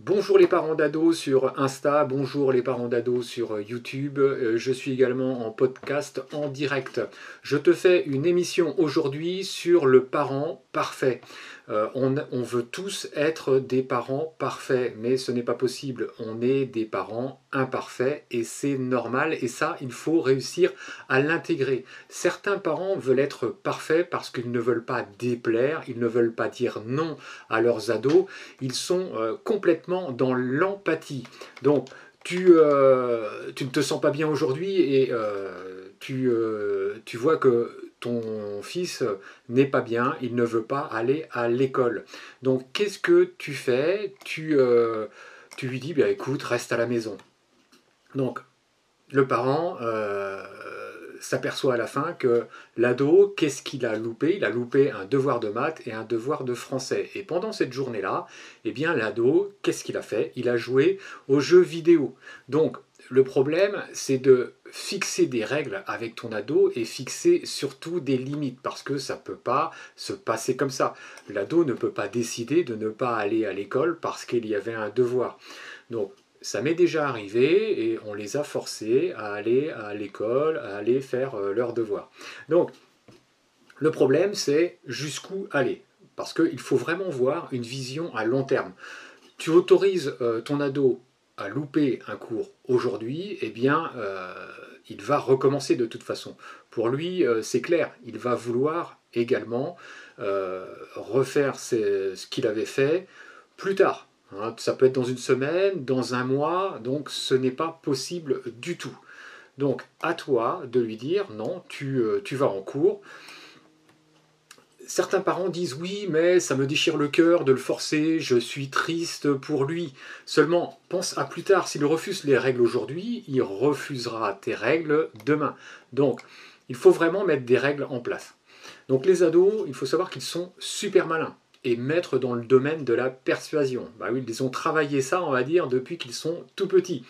Bonjour les parents d'ados sur Insta, bonjour les parents d'ados sur YouTube. Euh, je suis également en podcast en direct. Je te fais une émission aujourd'hui sur le parent parfait. Euh, on, veut tous être des parents parfaits, mais ce n'est pas possible. On est des parents imparfaits et c'est normal et ça, il faut réussir à l'intégrer. Certains parents veulent être parfaits parce qu'ils ne veulent pas déplaire, ils ne veulent pas dire non à leurs ados, ils sont euh, complètement dans l'empathie. Donc, tu, euh, tu, ne te sens pas bien aujourd'hui et tu, tu vois que ton fils n'est pas bien, il ne veut pas aller à l'école. Donc qu'est-ce que tu fais? Tu, euh, tu lui dis, bien écoute, reste à la maison. Donc le parent euh, s'aperçoit à la fin que l'ado, qu'est-ce qu'il a loupé? Il a loupé un devoir de maths et un devoir de français. Et pendant cette journée-là, eh bien l'ado, qu'est-ce qu'il a fait? Il a joué aux jeux vidéo. Donc le problème, c'est de fixer des règles avec ton ado et fixer surtout des limites parce que ça ne peut pas se passer comme ça. L'ado ne peut pas décider de ne pas aller à l'école parce qu'il y avait un devoir. Donc ça m'est déjà arrivé et on les a forcés à aller à l'école, à aller faire euh, leurs devoirs. Donc le problème c'est jusqu'où aller? Parce qu'il faut vraiment voir une vision à long terme. Tu autorises euh, ton ado à louper un cours aujourd'hui, eh bien, euh, il va recommencer de toute façon. Pour lui, euh, c'est clair, il va vouloir également euh, refaire ce qu'il avait fait plus tard. Hein. ça peut être dans une semaine, dans un mois, donc ce n'est pas possible du tout. Donc à toi de lui dire non, tu vas en cours, certains parents disent oui, mais ça me déchire le cœur de le forcer, je suis triste pour lui. Seulement, pense à plus tard, s'il refuse les règles aujourd'hui, il refusera tes règles demain. Donc, il faut vraiment mettre des règles en place. Donc les ados, il faut savoir qu'ils sont super malins et maîtres dans le domaine de la persuasion. Bah oui, ils ont travaillé ça, on va dire, depuis qu'ils sont tout petits.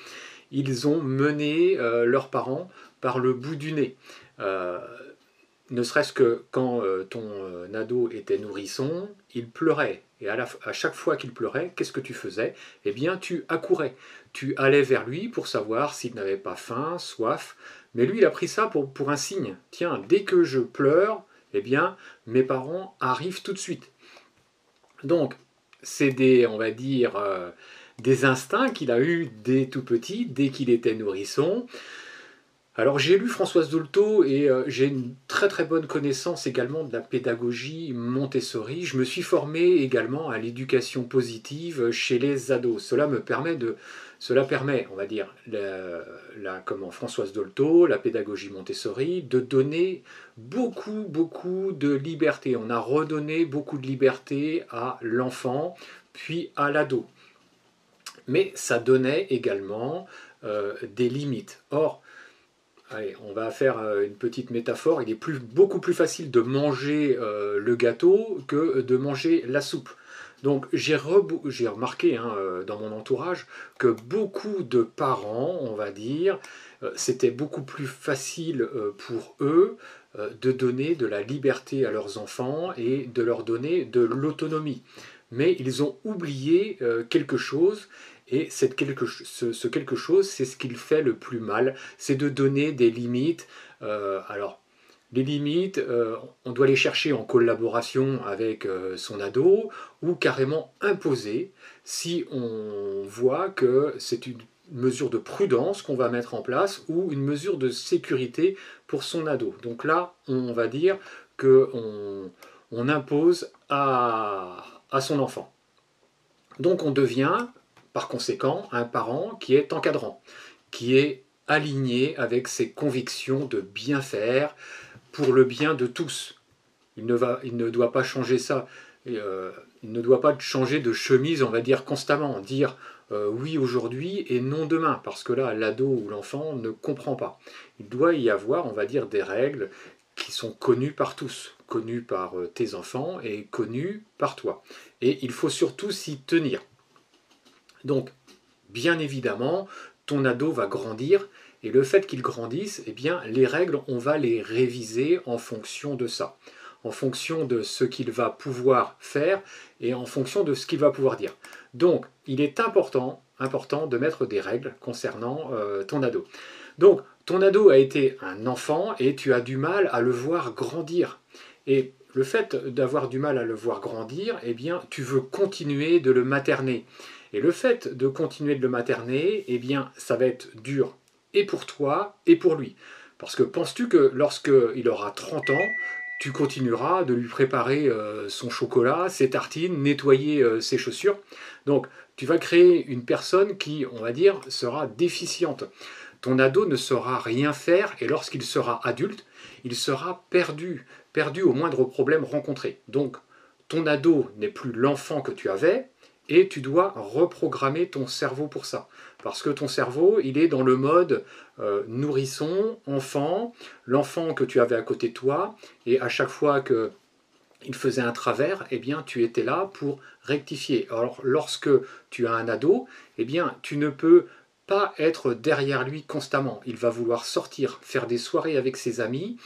Ils ont mené euh, leurs parents par le bout du nez. Euh, ne serait-ce que quand euh, ton euh, ado était nourrisson, il pleurait. Et à, chaque fois qu'il pleurait, qu'est-ce que tu faisais? Eh bien, tu accourais. Tu allais vers lui pour savoir s'il n'avait pas faim, soif. Mais lui, il a pris ça pour, un signe. Tiens, dès que je pleure, eh bien, mes parents arrivent tout de suite. Donc, c'est des, on va dire, euh, des instincts qu'il a eus dès tout petit, dès qu'il était nourrisson. Alors j'ai lu Françoise Dolto et euh, j'ai une très très bonne connaissance également de la pédagogie Montessori. Je me suis formé également à l'éducation positive chez les ados. Cela me permet de, cela permet, on va dire, la, Françoise Dolto, la pédagogie Montessori, de donner beaucoup beaucoup de liberté. On a redonné beaucoup de liberté à l'enfant puis à l'ado. Mais ça donnait également euh, des limites. Or On va faire euh, une petite métaphore. Il est beaucoup plus facile de manger euh, le gâteau que de manger la soupe. Donc j'ai remarqué hein, euh, dans mon entourage que beaucoup de parents, on va dire, c'était beaucoup plus facile pour eux de donner de la liberté à leurs enfants et de leur donner de l'autonomie. Mais ils ont oublié quelque chose et cette quelque, ce, quelque chose, c'est ce qu'il fait le plus mal, c'est de donner des limites. Euh, alors, les limites, euh, on doit les chercher en collaboration avec euh, son ado ou carrément imposer si on voit que c'est une mesure de prudence qu'on va mettre en place ou une mesure de sécurité pour son ado. Donc là, on va dire qu'on on impose à, à son enfant. Donc on devient par conséquent un parent qui est encadrant, qui est aligné avec ses convictions de bien faire pour le bien de tous. Il ne, va, il ne doit pas changer ça. Euh, il ne doit pas changer de chemise, on va dire constamment, dire euh, oui aujourd'hui et non demain, parce que là, l'ado ou l'enfant ne comprend pas. Il doit y avoir, on va dire, des règles qui sont connues par tous, connues par euh, tes enfants et connues par toi. Et il faut surtout s'y tenir. Donc, bien évidemment, ton ado va grandir et le fait qu'il grandisse, eh bien, les règles, on va les réviser en fonction de ça. en fonction de ce qu'il va pouvoir faire et en fonction de ce qu'il va pouvoir dire. Donc, il est important, important de mettre des règles concernant euh, ton ado. Donc, ton ado a été un enfant et tu as du mal à le voir grandir. Et le fait d'avoir du mal à le voir grandir, eh bien, tu veux continuer de le materner. Et le fait de continuer de le materner, eh bien, ça va être dur et pour toi et pour lui. Parce que penses-tu que lorsqu'il aura 30 ans, tu continueras de lui préparer euh, son chocolat, ses tartines, nettoyer euh, ses chaussures? Donc, tu vas créer une personne qui, on va dire, sera déficiente. Ton ado ne saura rien faire et lorsqu'il sera adulte, il sera perdu, perdu au moindre problème rencontré. Donc, ton ado n'est plus l'enfant que tu avais, et tu dois reprogrammer ton cerveau pour ça. Parce que ton cerveau, il est dans le mode euh, nourrisson, enfant, l'enfant que tu avais à côté de toi, et à chaque fois que il faisait un travers, eh bien, tu étais là pour rectifier. Alors, lorsque tu as un ado, eh bien, tu ne peux pas être derrière lui constamment. Il va vouloir sortir, faire des soirées avec ses amis,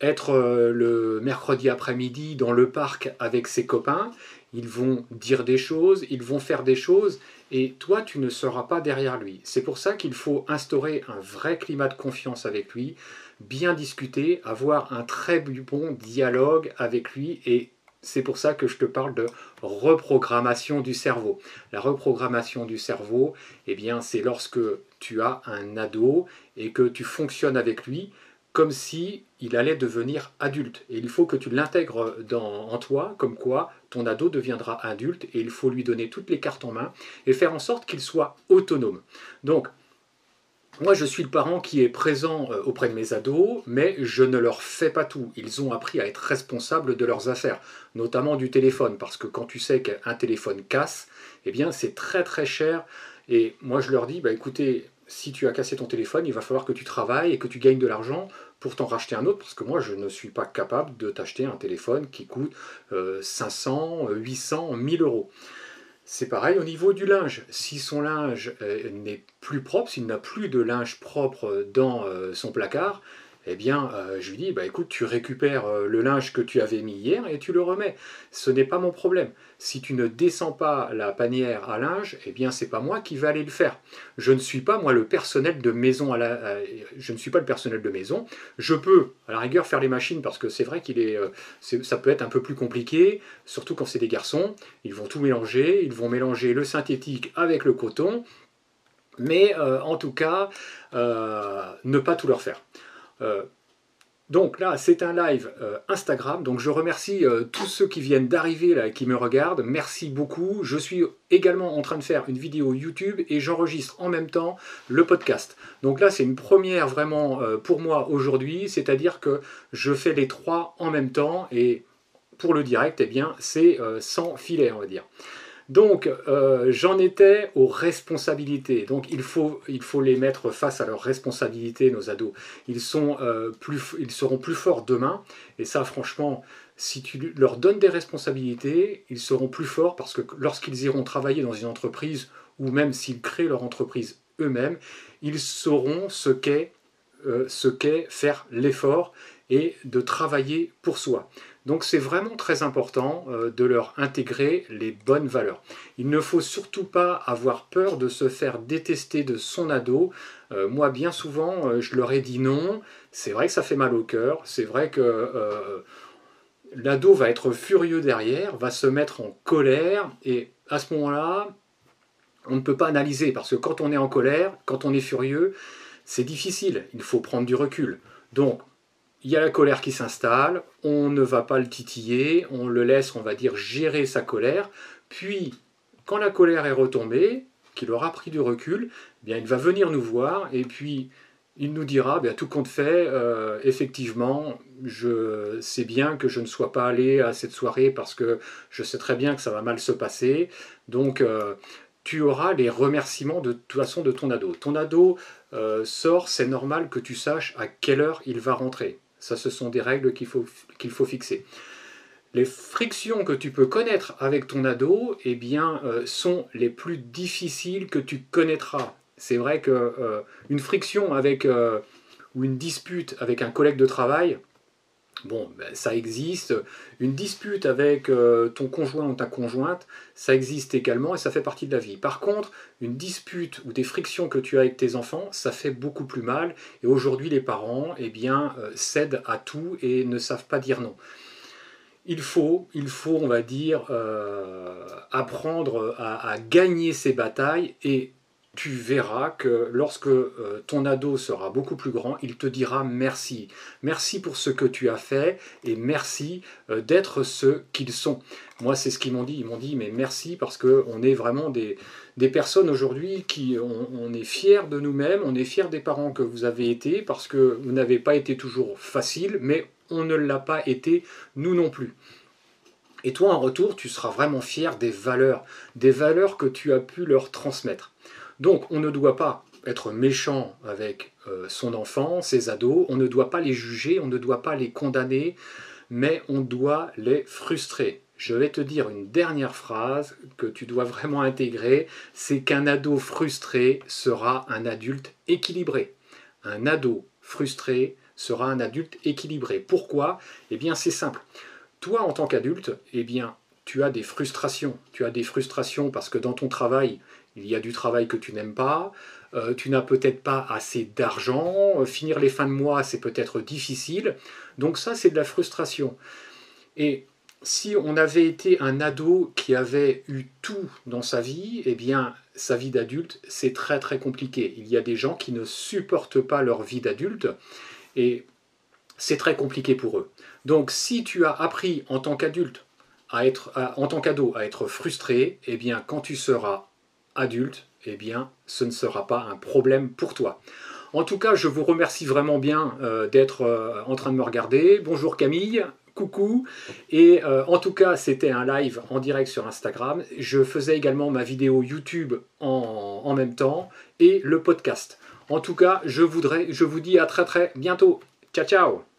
être euh, le mercredi après-midi dans le parc avec ses copains, ils vont dire des choses, ils vont faire des choses, et toi, tu ne seras pas derrière lui. C'est pour ça qu'il faut instaurer un vrai climat de confiance avec lui, bien discuter, avoir un très bon dialogue avec lui, et c'est pour ça que je te parle de reprogrammation du cerveau. La reprogrammation du cerveau, eh bien, c'est lorsque tu as un ado et que tu fonctionnes avec lui comme si il allait devenir adulte. Et il faut que tu l'intègres en toi, comme quoi ton ado deviendra adulte et il faut lui donner toutes les cartes en main et faire en sorte qu'il soit autonome. Donc, moi, je suis le parent qui est présent euh, auprès de mes ados, mais je ne leur fais pas tout. Ils ont appris à être responsables de leurs affaires, notamment du téléphone, parce que quand tu sais qu'un téléphone casse, eh bien, c'est très très cher. Et moi, je leur dis, bah écoutez, si tu as cassé ton téléphone, il va falloir que tu travailles et que tu gagnes de l'argent pour t'en racheter un autre, parce que moi, je ne suis pas capable de t'acheter un téléphone qui coûte 500, 800, 1000 euros. C'est pareil au niveau du linge. Si son linge euh, n'est plus propre, s'il n'a plus de linge propre dans euh, son placard, eh bien, euh, je lui dis, bah, écoute, tu récupères euh, le linge que tu avais mis hier et tu le remets. Ce n'est pas mon problème. Si tu ne descends pas la panière à linge, eh bien, c'est pas moi qui vais aller le faire. Je ne suis pas, moi, le personnel de maison. À la, je ne suis pas le personnel de maison. Je peux, à la rigueur, faire les machines parce que c'est vrai qu'il est, euh, ça peut être un peu plus compliqué, surtout quand c'est des garçons. Ils vont tout mélanger. Ils vont mélanger le synthétique avec le coton. Mais en tout cas, ne pas tout leur faire. Euh, donc là, c'est un live euh, Instagram. Donc je remercie euh, tous ceux qui viennent d'arriver là, qui me regardent. Merci beaucoup. Je suis également en train de faire une vidéo YouTube et j'enregistre en même temps le podcast. Donc là, c'est une première vraiment pour moi aujourd'hui. C'est-à-dire que je fais les trois en même temps et pour le direct, eh bien, c'est sans filet, on va dire. Donc, euh, j'en étais aux responsabilités. Donc, il faut, les mettre face à leurs responsabilités, nos ados. Ils, euh, seront plus forts demain. Et ça, franchement, si tu leur donnes des responsabilités, ils seront plus forts parce que lorsqu'ils iront travailler dans une entreprise ou même s'ils créent leur entreprise eux-mêmes, ils sauront ce qu'est euh, ce qu'est faire l'effort et de travailler pour soi. Donc c'est vraiment très important euh, de leur intégrer les bonnes valeurs. Il ne faut surtout pas avoir peur de se faire détester de son ado. Euh, moi, bien souvent, euh, je leur ai dit non. C'est vrai que ça fait mal au cœur. C'est vrai que l'ado va être furieux derrière, va se mettre en colère. Et à ce moment-là, on ne peut pas analyser parce que quand on est en colère, quand on est furieux, c'est difficile. Il faut prendre du recul. Donc, il y a la colère qui s'installe, on ne va pas le titiller, on le laisse, on va dire, gérer sa colère, puis quand la colère est retombée, qu'il aura pris du recul, eh bien il va venir nous voir et puis il nous dira, bien, tout compte fait, euh, effectivement, je sais bien que je ne sois pas allé à cette soirée parce que je sais très bien que ça va mal se passer, donc euh, tu auras les remerciements de toute façon de ton ado. Ton ado euh, sort, c'est normal que tu saches à quelle heure il va rentrer. Ça, ce sont des règles qu'il faut, fixer. Les frictions que tu peux connaître avec ton ado eh bien, euh, sont les plus difficiles que tu connaîtras. C'est vrai qu'une euh, friction avec, euh, ou une dispute avec un collègue de travail, Bon, ben, ça existe. Une dispute avec euh, ton conjoint ou ta conjointe, ça existe également et ça fait partie de la vie. Par contre, une dispute ou des frictions que tu as avec tes enfants, ça fait beaucoup plus mal. Et aujourd'hui, les parents, eh bien, euh, cèdent à tout et ne savent pas dire non. Il faut, on va dire, euh, apprendre à, à gagner ces batailles et tu verras que lorsque euh, ton ado sera beaucoup plus grand, il te dira merci. Merci pour ce que tu as fait et merci euh, d'être ce qu'ils sont. Moi, c'est ce qu'ils m'ont dit. Ils m'ont dit, mais merci parce qu'on est vraiment des, des personnes aujourd'hui qui, on, est fiers de nous-mêmes, on est fiers des parents que vous avez été parce que vous n'avez pas été toujours facile, mais on ne l'a pas été nous non plus. Et toi, en retour, tu seras vraiment fier des valeurs, des valeurs que tu as pu leur transmettre. Donc on ne doit pas être méchant avec euh, son enfant, ses ados, on ne doit pas les juger, on ne doit pas les condamner, mais on doit les frustrer. Je vais te dire une dernière phrase que tu dois vraiment intégrer, c'est qu'un ado frustré sera un adulte équilibré. Un ado frustré sera un adulte équilibré. Pourquoi? Eh bien c'est simple. Toi en tant qu'adulte, eh bien tu as des frustrations. Tu as des frustrations parce que dans ton travail, il y a du travail que tu n'aimes pas, euh, tu n'as peut-être pas assez d'argent, euh, finir les fins de mois c'est peut-être difficile, donc ça c'est de la frustration. Et si on avait été un ado qui avait eu tout dans sa vie, eh bien sa vie d'adulte c'est très très compliqué. Il y a des gens qui ne supportent pas leur vie d'adulte et c'est très compliqué pour eux. Donc si tu as appris en tant qu'adulte en tant qu'ado à être frustré, eh bien quand tu seras adulte, eh bien, ce ne sera pas un problème pour toi. En tout cas, je vous remercie vraiment bien euh, d'être euh, en train de me regarder. Bonjour Camille, coucou. Et euh, en tout cas, c'était un live en direct sur Instagram. Je faisais également ma vidéo YouTube en, même temps et le podcast. En tout cas, je, voudrais, je vous dis à très très bientôt. Ciao ciao